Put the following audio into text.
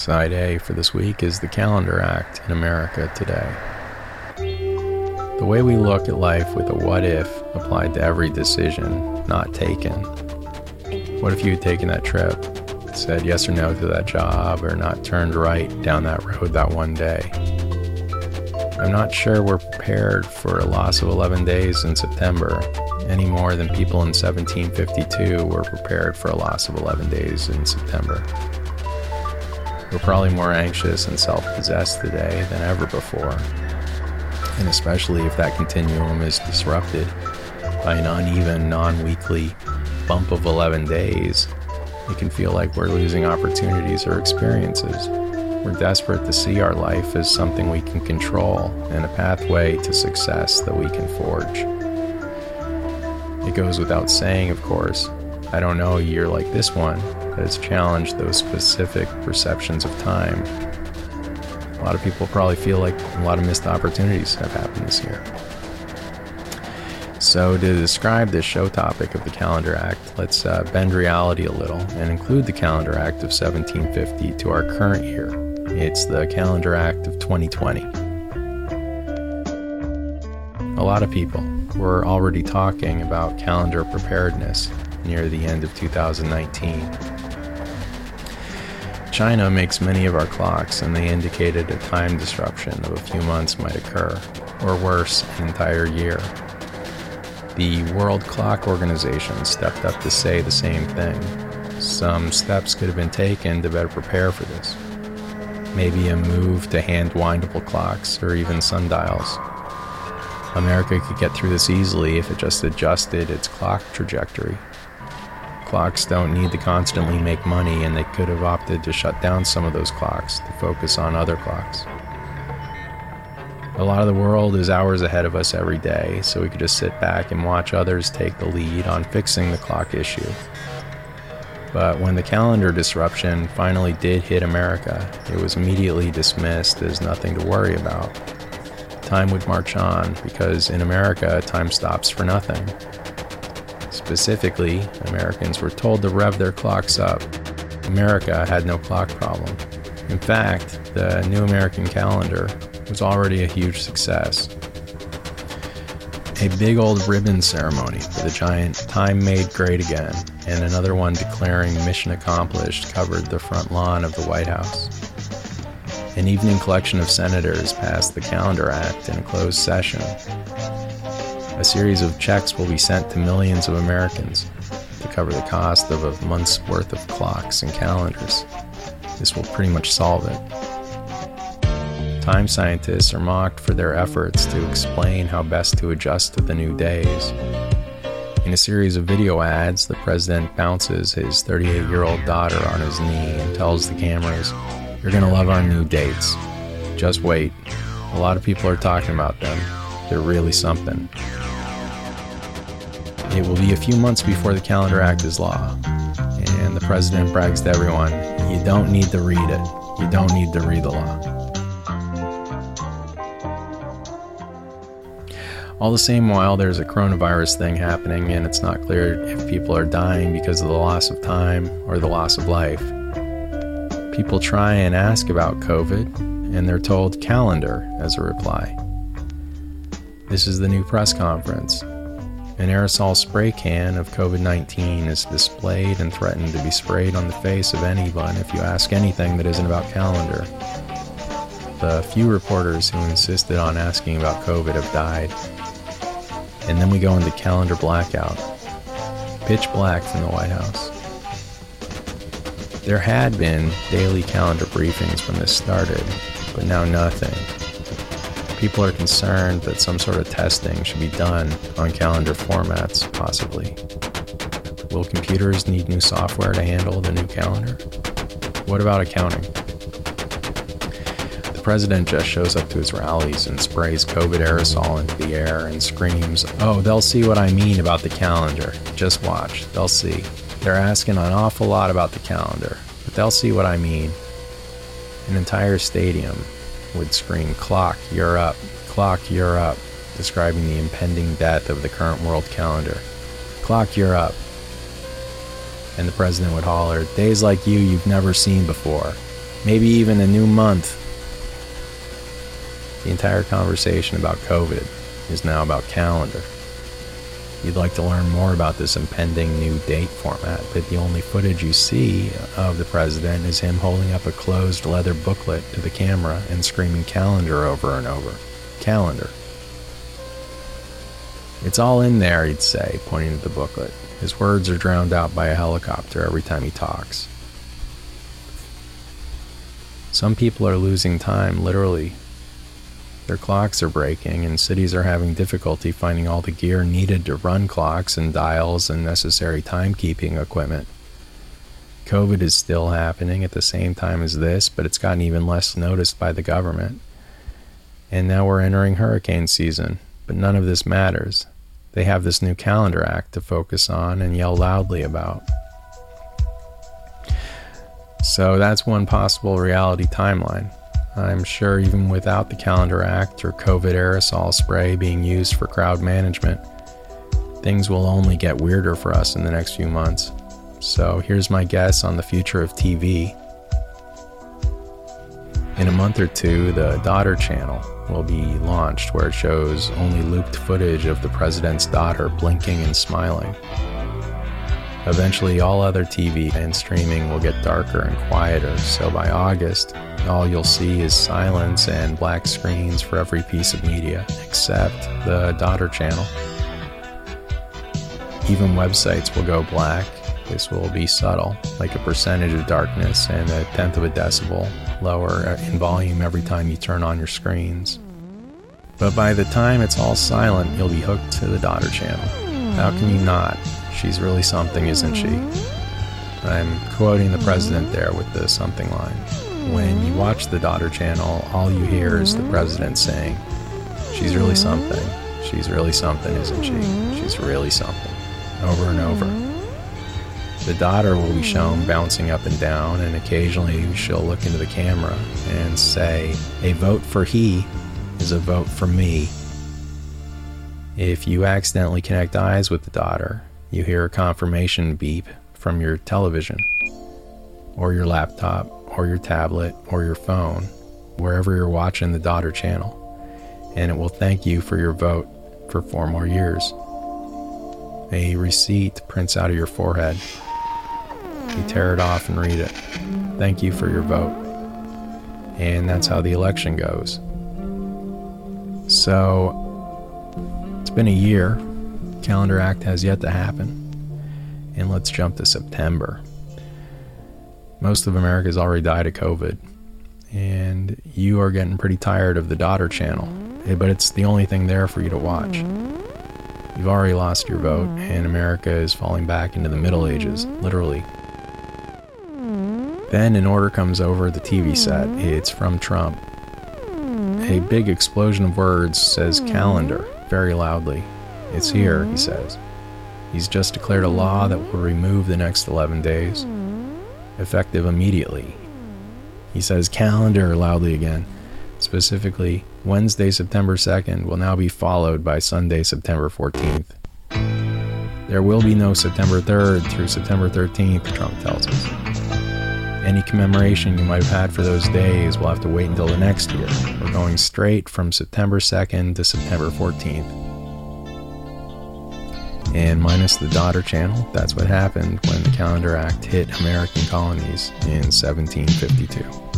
Side A for this week is the Calendar Act in America today. The way we look at life with a what if applied to every decision not taken. What if you had taken that trip, said yes or no to that job, or not turned right down that road that one day? I'm not sure we're prepared for a loss of 11 days in September any more than people in 1752 were prepared for a loss of 11 days in September. We're probably more anxious and self possessed today than ever before and especially if that continuum is disrupted by an uneven, non weekly bump of 11 days, it can feel like we're losing opportunities or experiences. We're desperate to see our life as something we can control and a pathway to success that we can forge. It goes without saying, of course, I don't know a year like this one that has challenged those specific perceptions of time a lot of people probably feel like a lot of missed opportunities have happened this year. So, to describe this show topic of the Calendar Act, let's uh, bend reality a little and include the Calendar Act of 1750 to our current year. It's the Calendar Act of 2020. A lot of people were already talking about calendar preparedness near the end of 2019. China makes many of our clocks, and they indicated a time disruption of a few months might occur, or worse, an entire year. The World Clock Organization stepped up to say the same thing. Some steps could have been taken to better prepare for this. Maybe a move to hand windable clocks or even sundials. America could get through this easily if it just adjusted its clock trajectory clocks don't need to constantly make money, and they could have opted to shut down some of those clocks to focus on other clocks. A lot of the world is hours ahead of us every day, so we could just sit back and watch others take the lead on fixing the clock issue. But when the calendar disruption finally did hit America, it was immediately dismissed as nothing to worry about. Time would march on because in America, time stops for nothing. Specifically, Americans were told to rev their clocks up. America had no clock problem. In fact, the New American Calendar was already a huge success. A big old ribbon ceremony for the giant Time Made Great Again and another one declaring mission accomplished covered the front lawn of the White House. An evening collection of senators passed the Calendar Act in a closed session a series of checks will be sent to millions of Americans to cover the cost of a month's worth of clocks and calendars. This will pretty much solve it. Time scientists are mocked for their efforts to explain how best to adjust to the new days. In a series of video ads, the president bounces his 38 year old daughter on his knee and tells the cameras, You're going to love our new dates. Just wait. A lot of people are talking about them. They're really something. It will be a few months before the Calendar Act is law. And the president brags to everyone you don't need to read it, you don't need to read the law. All the same while there's a coronavirus thing happening and it's not clear if people are dying because of the loss of time or the loss of life. People try and ask about COVID and they're told calendar as a reply. This is the new press conference. An aerosol spray can of COVID 19 is displayed and threatened to be sprayed on the face of anyone if you ask anything that isn't about calendar. The few reporters who insisted on asking about COVID have died. And then we go into calendar blackout. Pitch black from the White House. There had been daily calendar briefings when this started, but now nothing people are concerned that some sort of testing should be done on calendar formats, possibly. Will computers need new software to handle the new calendar? What about accounting? The president just shows up to his rallies and sprays COVID aerosol into the air and screams, Oh, they'll see what I mean about the calendar. Just watch, they'll see. They're asking an awful lot about the calendar, but they'll see what I mean. An entire stadium would scream, Clock, you're up, clock, you're up, describing the impending death of the current world calendar. Clock, you're up. And the president would holler, Days like you, you've never seen before. maybe even a new month. The entire conversation about COVID is now about calendar. You'd like to learn more about this impending new date format, but the only footage you see of the president is him holding up a closed leather booklet to the camera and screaming calendar over and over. Calendar. It's all in there, he'd say, pointing to the booklet. His words are drowned out by a helicopter every time he talks. Some people are losing time, literally, their clocks are breaking, and cities are having difficulty finding all the gear needed to run clocks and dials and necessary timekeeping equipment. COVID is still happening at the same time as this, but it's gotten even less noticed by the government. And now we're entering hurricane season, but none of this matters. They have this new calendar act to focus on and yell loudly about. So that's one possible reality timeline. I'm sure even without the Calendar Act or COVID aerosol spray being used for crowd management, things will only get weirder for us in the next few months. So here's my guess on the future of TV. In a month or two, the daughter channel will be launched where it shows only looped footage of the president's daughter blinking and smiling. Eventually, all other TV and streaming will get darker and quieter, so by August, all you'll see is silence and black screens for every piece of media except the daughter channel. Even websites will go black. This will be subtle, like a percentage of darkness and a tenth of a decibel lower in volume every time you turn on your screens. But by the time it's all silent, you'll be hooked to the daughter channel. How can you not? She's really something, isn't she? I'm quoting the president there with the something line. When you watch the daughter channel, all you hear is the president saying, She's really something. She's really something, isn't she? She's really something. Over and over. The daughter will be shown bouncing up and down, and occasionally she'll look into the camera and say, A vote for he is a vote for me. If you accidentally connect eyes with the daughter, you hear a confirmation beep from your television or your laptop or your tablet or your phone, wherever you're watching the daughter channel, and it will thank you for your vote for four more years. A receipt prints out of your forehead. You tear it off and read it. Thank you for your vote. And that's how the election goes. So, it's been a year. Calendar Act has yet to happen. And let's jump to September. Most of America's already died of COVID. And you are getting pretty tired of the daughter channel. Eh, but it's the only thing there for you to watch. You've already lost your vote, and America is falling back into the Middle Ages, literally. Then an order comes over the TV set. It's from Trump. A big explosion of words says calendar very loudly. It's here, he says. He's just declared a law that will remove the next 11 days effective immediately. He says calendar loudly again. Specifically, Wednesday, September 2nd will now be followed by Sunday, September 14th. There will be no September 3rd through September 13th, Trump tells us. Any commemoration you might have had for those days will have to wait until the next year. We're going straight from September 2nd to September 14th and minus the daughter channel, that's what happened when the Calendar Act hit American colonies in 1752.